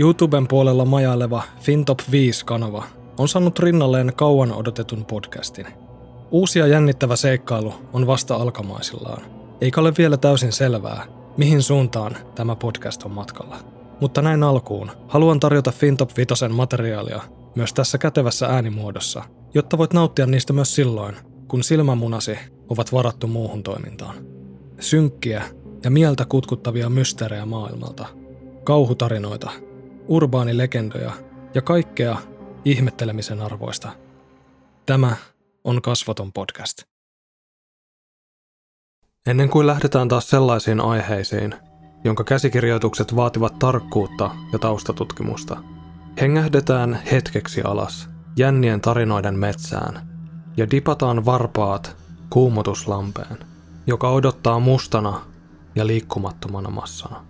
YouTuben puolella majaileva FinTop 5-kanava on saanut rinnalleen kauan odotetun podcastin. Uusi ja jännittävä seikkailu on vasta alkamaisillaan. Eikä ole vielä täysin selvää, mihin suuntaan tämä podcast on matkalla. Mutta näin alkuun haluan tarjota FinTop 5 materiaalia myös tässä kätevässä äänimuodossa, jotta voit nauttia niistä myös silloin, kun silmämunasi ovat varattu muuhun toimintaan. Synkkiä ja mieltä kutkuttavia mysteerejä maailmalta, kauhutarinoita, urbaanilegendoja ja kaikkea ihmettelemisen arvoista. Tämä on Kasvaton podcast. Ennen kuin lähdetään taas sellaisiin aiheisiin, jonka käsikirjoitukset vaativat tarkkuutta ja taustatutkimusta, hengähdetään hetkeksi alas jännien tarinoiden metsään ja dipataan varpaat kuumotuslampeen, joka odottaa mustana ja liikkumattomana massana.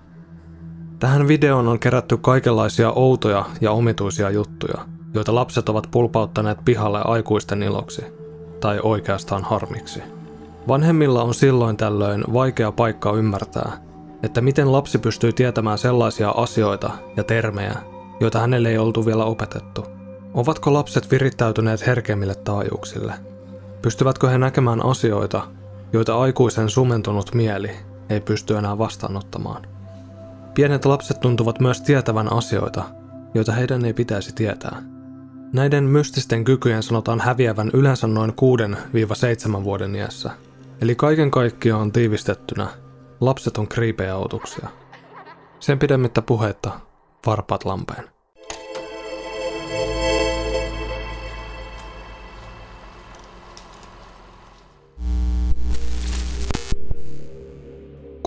Tähän videoon on kerätty kaikenlaisia outoja ja omituisia juttuja, joita lapset ovat pulpauttaneet pihalle aikuisten iloksi, tai oikeastaan harmiksi. Vanhemmilla on silloin tällöin vaikea paikka ymmärtää, että miten lapsi pystyy tietämään sellaisia asioita ja termejä, joita hänelle ei oltu vielä opetettu. Ovatko lapset virittäytyneet herkemmille taajuuksille? Pystyvätkö he näkemään asioita, joita aikuisen sumentunut mieli ei pysty enää vastaanottamaan? Pienet lapset tuntuvat myös tietävän asioita, joita heidän ei pitäisi tietää. Näiden mystisten kykyjen sanotaan häviävän yleensä noin 6-7 vuoden iässä. Eli kaiken kaikkiaan tiivistettynä, lapset on kriipejautuksia. Sen pidemmittä puhetta, varpaat lampeen.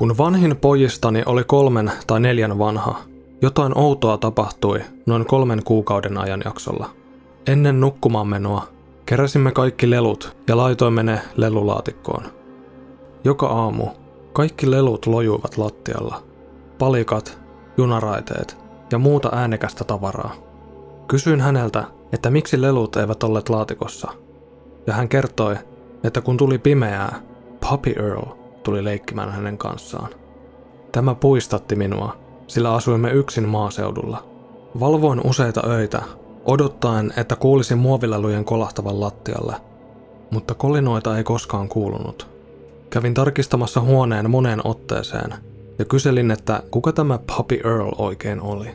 Kun vanhin pojistani oli kolmen tai neljän vanha, jotain outoa tapahtui noin kolmen kuukauden ajanjaksolla. Ennen nukkumaan menoa keräsimme kaikki lelut ja laitoimme ne lelulaatikkoon. Joka aamu kaikki lelut lojuivat lattialla. Palikat, junaraiteet ja muuta äänekästä tavaraa. Kysyin häneltä, että miksi lelut eivät olleet laatikossa. Ja hän kertoi, että kun tuli pimeää, Puppy Earl tuli leikkimään hänen kanssaan. Tämä puistatti minua, sillä asuimme yksin maaseudulla. Valvoin useita öitä, odottaen, että kuulisin muovilelujen kolahtavan lattialle, mutta kolinoita ei koskaan kuulunut. Kävin tarkistamassa huoneen moneen otteeseen ja kyselin, että kuka tämä Puppy Earl oikein oli.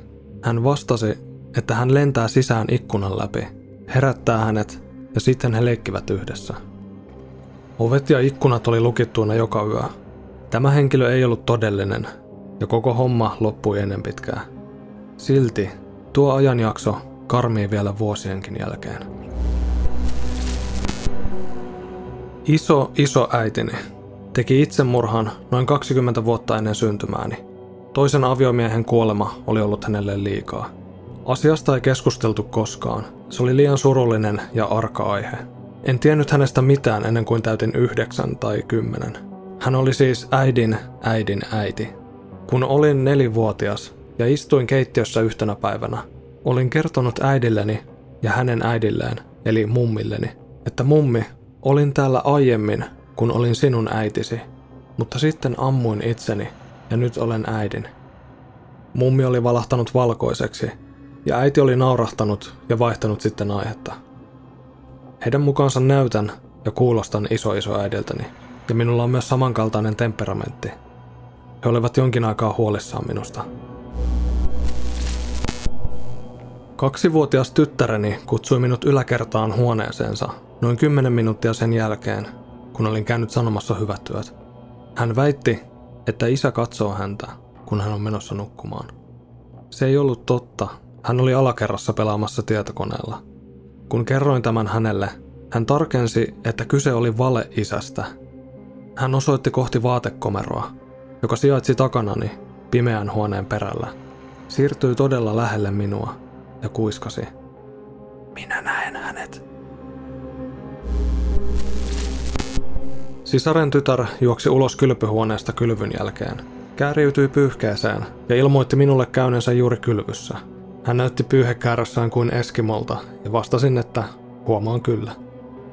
Hän vastasi, että hän lentää sisään ikkunan läpi, herättää hänet ja sitten he leikkivät yhdessä. Ovet ja ikkunat oli lukittuina joka yö. Tämä henkilö ei ollut todellinen, ja koko homma loppui ennen pitkää. Silti tuo ajanjakso karmii vielä vuosienkin jälkeen. Iso iso äitini teki itsemurhan noin 20 vuotta ennen syntymääni. Toisen aviomiehen kuolema oli ollut hänelle liikaa. Asiasta ei keskusteltu koskaan. Se oli liian surullinen ja arka aihe. En tiennyt hänestä mitään ennen kuin täytin yhdeksän tai kymmenen. Hän oli siis äidin äidin äiti. Kun olin nelivuotias ja istuin keittiössä yhtenä päivänä, olin kertonut äidilleni ja hänen äidilleen, eli mummilleni, että mummi, olin täällä aiemmin, kun olin sinun äitisi, mutta sitten ammuin itseni ja nyt olen äidin. Mummi oli valahtanut valkoiseksi ja äiti oli naurahtanut ja vaihtanut sitten aihetta. Heidän mukaansa näytän ja kuulostan isoisoäidiltäni, ja minulla on myös samankaltainen temperamentti. He olivat jonkin aikaa huolissaan minusta. Kaksivuotias tyttäreni kutsui minut yläkertaan huoneeseensa noin kymmenen minuuttia sen jälkeen, kun olin käynyt sanomassa hyvät työt. Hän väitti, että isä katsoo häntä, kun hän on menossa nukkumaan. Se ei ollut totta. Hän oli alakerrassa pelaamassa tietokoneella. Kun kerroin tämän hänelle, hän tarkensi, että kyse oli vale-isästä. Hän osoitti kohti vaatekomeroa, joka sijaitsi takanani pimeän huoneen perällä. Siirtyi todella lähelle minua ja kuiskasi. Minä näen hänet. Sisaren tytär juoksi ulos kylpyhuoneesta kylvyn jälkeen. Kääriytyi pyyhkeeseen ja ilmoitti minulle käyneensä juuri kylvyssä – hän näytti pyyhekäärässään kuin Eskimolta ja vastasin, että huomaan kyllä.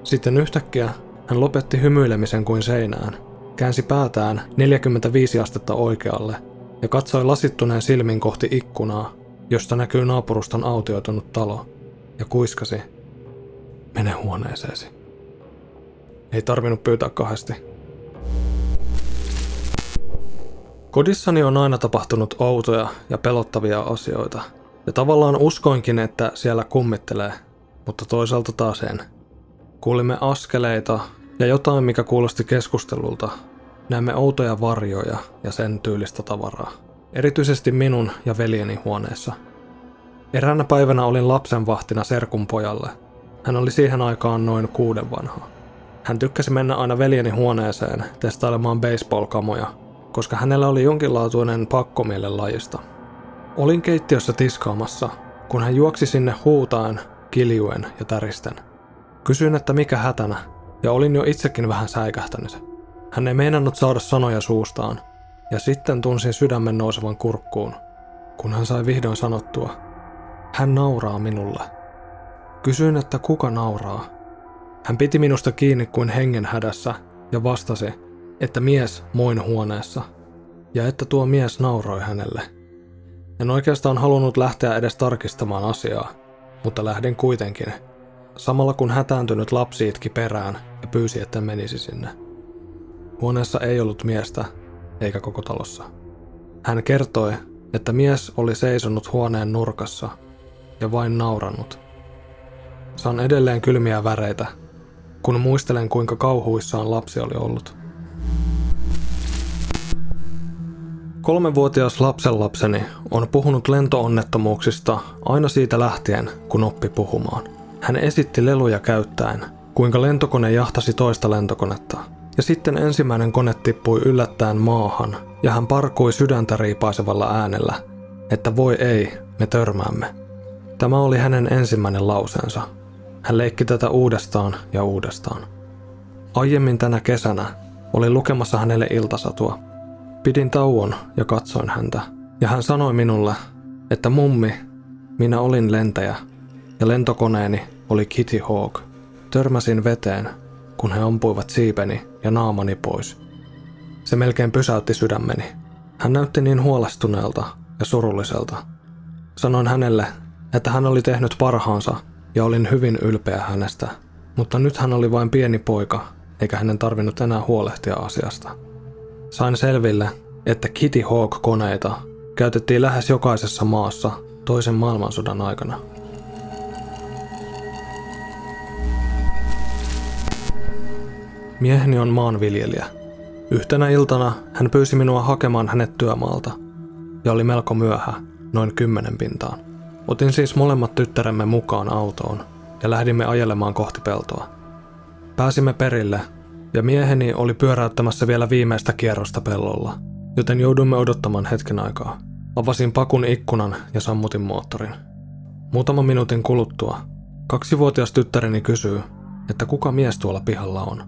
Sitten yhtäkkiä hän lopetti hymyilemisen kuin seinään, käänsi päätään 45 astetta oikealle ja katsoi lasittuneen silmin kohti ikkunaa, josta näkyy naapuruston autioitunut talo, ja kuiskasi, mene huoneeseesi. Ei tarvinnut pyytää kahdesti. Kodissani on aina tapahtunut outoja ja pelottavia asioita, ja tavallaan uskoinkin, että siellä kummittelee, mutta toisaalta taas en. Kuulimme askeleita ja jotain, mikä kuulosti keskustelulta. Näemme outoja varjoja ja sen tyylistä tavaraa. Erityisesti minun ja veljeni huoneessa. Eräänä päivänä olin lapsenvahtina serkun pojalle. Hän oli siihen aikaan noin kuuden vanha. Hän tykkäsi mennä aina veljeni huoneeseen testailemaan baseball-kamoja, koska hänellä oli jonkinlaatuinen pakkomielle lajista. Olin keittiössä tiskaamassa, kun hän juoksi sinne huutaen, kiljuen ja täristen. Kysyin, että mikä hätänä, ja olin jo itsekin vähän säikähtänyt. Hän ei meinannut saada sanoja suustaan, ja sitten tunsin sydämen nousevan kurkkuun, kun hän sai vihdoin sanottua. Hän nauraa minulle. Kysyin, että kuka nauraa. Hän piti minusta kiinni kuin hengen hädässä ja vastasi, että mies moin huoneessa, ja että tuo mies nauroi hänelle. En oikeastaan halunnut lähteä edes tarkistamaan asiaa, mutta lähdin kuitenkin, samalla kun hätääntynyt lapsi itki perään ja pyysi, että menisi sinne. Huoneessa ei ollut miestä, eikä koko talossa. Hän kertoi, että mies oli seisonut huoneen nurkassa ja vain naurannut. Saan edelleen kylmiä väreitä, kun muistelen kuinka kauhuissaan lapsi oli ollut. Kolmevuotias lapsenlapseni on puhunut lentoonnettomuuksista aina siitä lähtien, kun oppi puhumaan. Hän esitti leluja käyttäen, kuinka lentokone jahtasi toista lentokonetta. Ja sitten ensimmäinen kone tippui yllättäen maahan, ja hän parkui sydäntä riipaisevalla äänellä, että voi ei, me törmäämme. Tämä oli hänen ensimmäinen lauseensa. Hän leikki tätä uudestaan ja uudestaan. Aiemmin tänä kesänä olin lukemassa hänelle iltasatua. Pidin tauon ja katsoin häntä, ja hän sanoi minulle, että mummi, minä olin lentäjä, ja lentokoneeni oli Kitty Hawk. Törmäsin veteen, kun he ampuivat siipeni ja naamani pois. Se melkein pysäytti sydämeni. Hän näytti niin huolestuneelta ja surulliselta. Sanoin hänelle, että hän oli tehnyt parhaansa ja olin hyvin ylpeä hänestä, mutta nyt hän oli vain pieni poika, eikä hänen tarvinnut enää huolehtia asiasta. Sain selville, että Kitty Hawk-koneita käytettiin lähes jokaisessa maassa toisen maailmansodan aikana. Mieheni on maanviljelijä. Yhtenä iltana hän pyysi minua hakemaan hänet työmaalta, ja oli melko myöhä, noin kymmenen pintaan. Otin siis molemmat tyttäremme mukaan autoon ja lähdimme ajelemaan kohti peltoa. Pääsimme perille ja mieheni oli pyöräyttämässä vielä viimeistä kierrosta pellolla, joten joudumme odottamaan hetken aikaa. Avasin pakun ikkunan ja sammutin moottorin. Muutaman minuutin kuluttua kaksivuotias tyttäreni kysyy, että kuka mies tuolla pihalla on.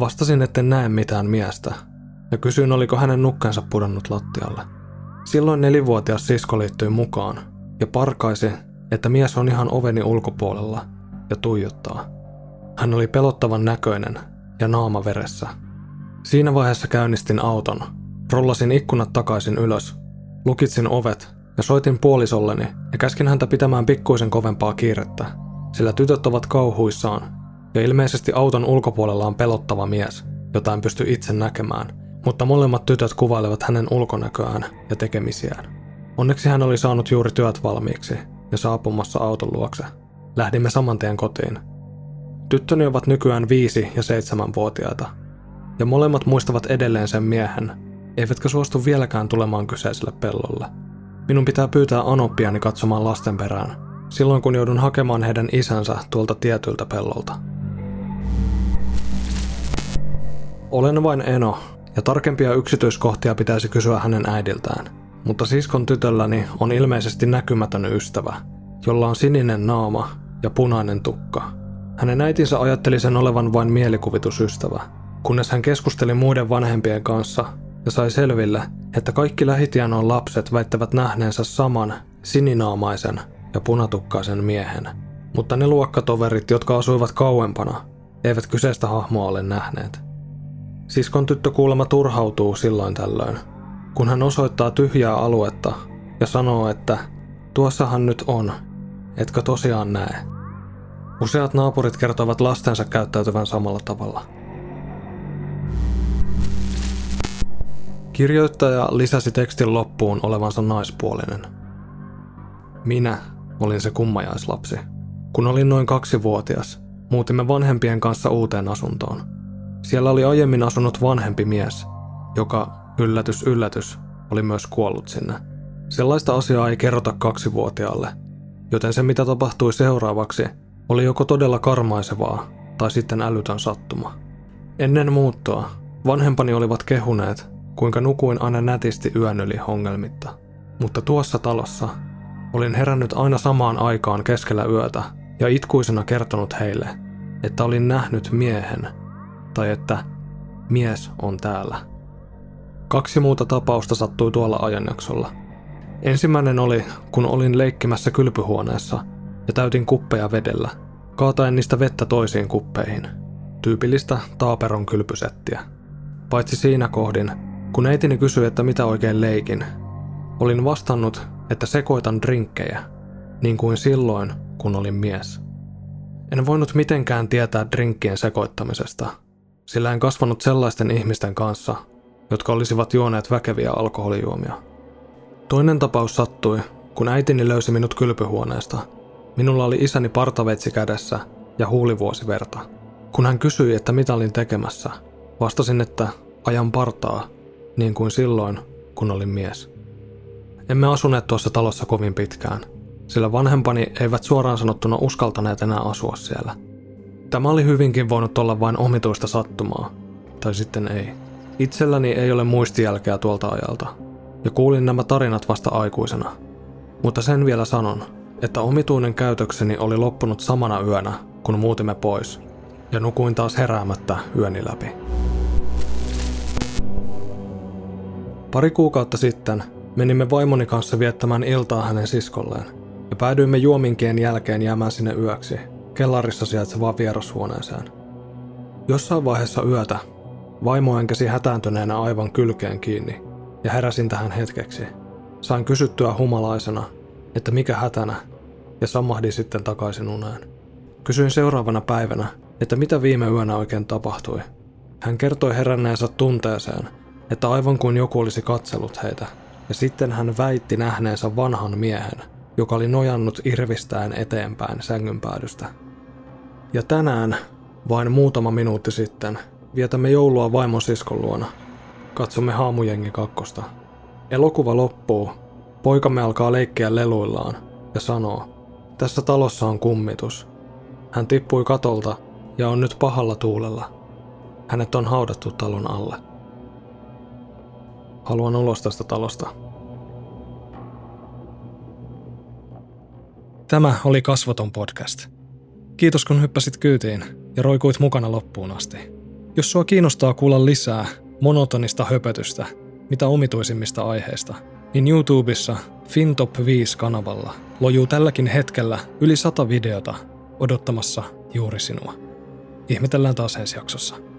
Vastasin, etten näe mitään miestä, ja kysyin, oliko hänen nukkensa pudonnut lattialle. Silloin nelivuotias sisko liittyi mukaan ja parkaisi, että mies on ihan oveni ulkopuolella ja tuijottaa. Hän oli pelottavan näköinen ja naama veressä. Siinä vaiheessa käynnistin auton, rollasin ikkunat takaisin ylös, lukitsin ovet ja soitin puolisolleni ja käskin häntä pitämään pikkuisen kovempaa kiirettä, sillä tytöt ovat kauhuissaan ja ilmeisesti auton ulkopuolella on pelottava mies, jota en pysty itse näkemään, mutta molemmat tytöt kuvailevat hänen ulkonäköään ja tekemisiään. Onneksi hän oli saanut juuri työt valmiiksi ja saapumassa auton luokse. Lähdimme saman tien kotiin. Tyttöni ovat nykyään viisi ja seitsemänvuotiaita, ja molemmat muistavat edelleen sen miehen, eivätkä suostu vieläkään tulemaan kyseiselle pellolle. Minun pitää pyytää Anoppiani katsomaan lasten perään, silloin kun joudun hakemaan heidän isänsä tuolta tietyltä pellolta. Olen vain Eno, ja tarkempia yksityiskohtia pitäisi kysyä hänen äidiltään – mutta siskon tytölläni on ilmeisesti näkymätön ystävä, jolla on sininen naama ja punainen tukka. Hänen äitinsä ajatteli sen olevan vain mielikuvitusystävä, kunnes hän keskusteli muiden vanhempien kanssa ja sai selville, että kaikki lähitianon lapset väittävät nähneensä saman sininaamaisen ja punatukkaisen miehen. Mutta ne luokkatoverit, jotka asuivat kauempana, eivät kyseistä hahmoa ole nähneet. Siskon tyttö kuulemma turhautuu silloin tällöin, kun hän osoittaa tyhjää aluetta ja sanoo, että tuossahan nyt on, etkö tosiaan näe? Useat naapurit kertovat lastensa käyttäytyvän samalla tavalla. Kirjoittaja lisäsi tekstin loppuun olevansa naispuolinen. Minä olin se kummajaislapsi. Kun olin noin kaksivuotias, muutimme vanhempien kanssa uuteen asuntoon. Siellä oli aiemmin asunut vanhempi mies, joka, yllätys yllätys, oli myös kuollut sinne. Sellaista asiaa ei kerrota kaksivuotiaalle, joten se mitä tapahtui seuraavaksi oli joko todella karmaisevaa tai sitten älytön sattuma. Ennen muuttoa vanhempani olivat kehuneet, kuinka nukuin aina nätisti yön yli ongelmitta. Mutta tuossa talossa olin herännyt aina samaan aikaan keskellä yötä ja itkuisena kertonut heille, että olin nähnyt miehen, tai että mies on täällä. Kaksi muuta tapausta sattui tuolla ajanjaksolla. Ensimmäinen oli, kun olin leikkimässä kylpyhuoneessa ja täytin kuppeja vedellä, kaataen niistä vettä toisiin kuppeihin. Tyypillistä taaperon kylpysettiä. Paitsi siinä kohdin, kun äitini kysyi, että mitä oikein leikin, olin vastannut, että sekoitan drinkkejä, niin kuin silloin, kun olin mies. En voinut mitenkään tietää drinkkien sekoittamisesta, sillä en kasvanut sellaisten ihmisten kanssa, jotka olisivat juoneet väkeviä alkoholijuomia. Toinen tapaus sattui, kun äitini löysi minut kylpyhuoneesta. Minulla oli isäni partaveitsi kädessä ja huulivuosi verta. Kun hän kysyi, että mitä olin tekemässä, vastasin, että ajan partaa, niin kuin silloin, kun olin mies. Emme asuneet tuossa talossa kovin pitkään, sillä vanhempani eivät suoraan sanottuna uskaltaneet enää asua siellä. Tämä oli hyvinkin voinut olla vain omituista sattumaa, tai sitten ei. Itselläni ei ole muistijälkeä tuolta ajalta, ja kuulin nämä tarinat vasta aikuisena. Mutta sen vielä sanon, että omituinen käytökseni oli loppunut samana yönä, kun muutimme pois, ja nukuin taas heräämättä yöni läpi. Pari kuukautta sitten menimme vaimoni kanssa viettämään iltaa hänen siskolleen, ja päädyimme juominkien jälkeen jäämään sinne yöksi, kellarissa sijaitsevaan vierashuoneeseen. Jossain vaiheessa yötä vaimo enkäsi hätääntyneenä aivan kylkeen kiinni, ja heräsin tähän hetkeksi. Sain kysyttyä humalaisena, että mikä hätänä, ja samahdin sitten takaisin uneen. Kysyin seuraavana päivänä, että mitä viime yönä oikein tapahtui. Hän kertoi heränneensä tunteeseen, että aivan kuin joku olisi katsellut heitä, ja sitten hän väitti nähneensä vanhan miehen, joka oli nojannut irvistäen eteenpäin sängynpäädystä. Ja tänään, vain muutama minuutti sitten, vietämme joulua vaimon siskon luona. Katsomme haamujengi kakkosta. Elokuva loppuu, poikamme alkaa leikkiä leluillaan ja sanoo, tässä talossa on kummitus. Hän tippui katolta ja on nyt pahalla tuulella. Hänet on haudattu talon alle. Haluan ulos tästä talosta. Tämä oli Kasvoton podcast. Kiitos kun hyppäsit kyytiin ja roikuit mukana loppuun asti. Jos sua kiinnostaa kuulla lisää monotonista höpötystä, mitä omituisimmista aiheista, niin YouTubessa FinTop 5-kanavalla lojuu tälläkin hetkellä yli sata videota odottamassa juuri sinua. Ihmetellään taas ensi jaksossa.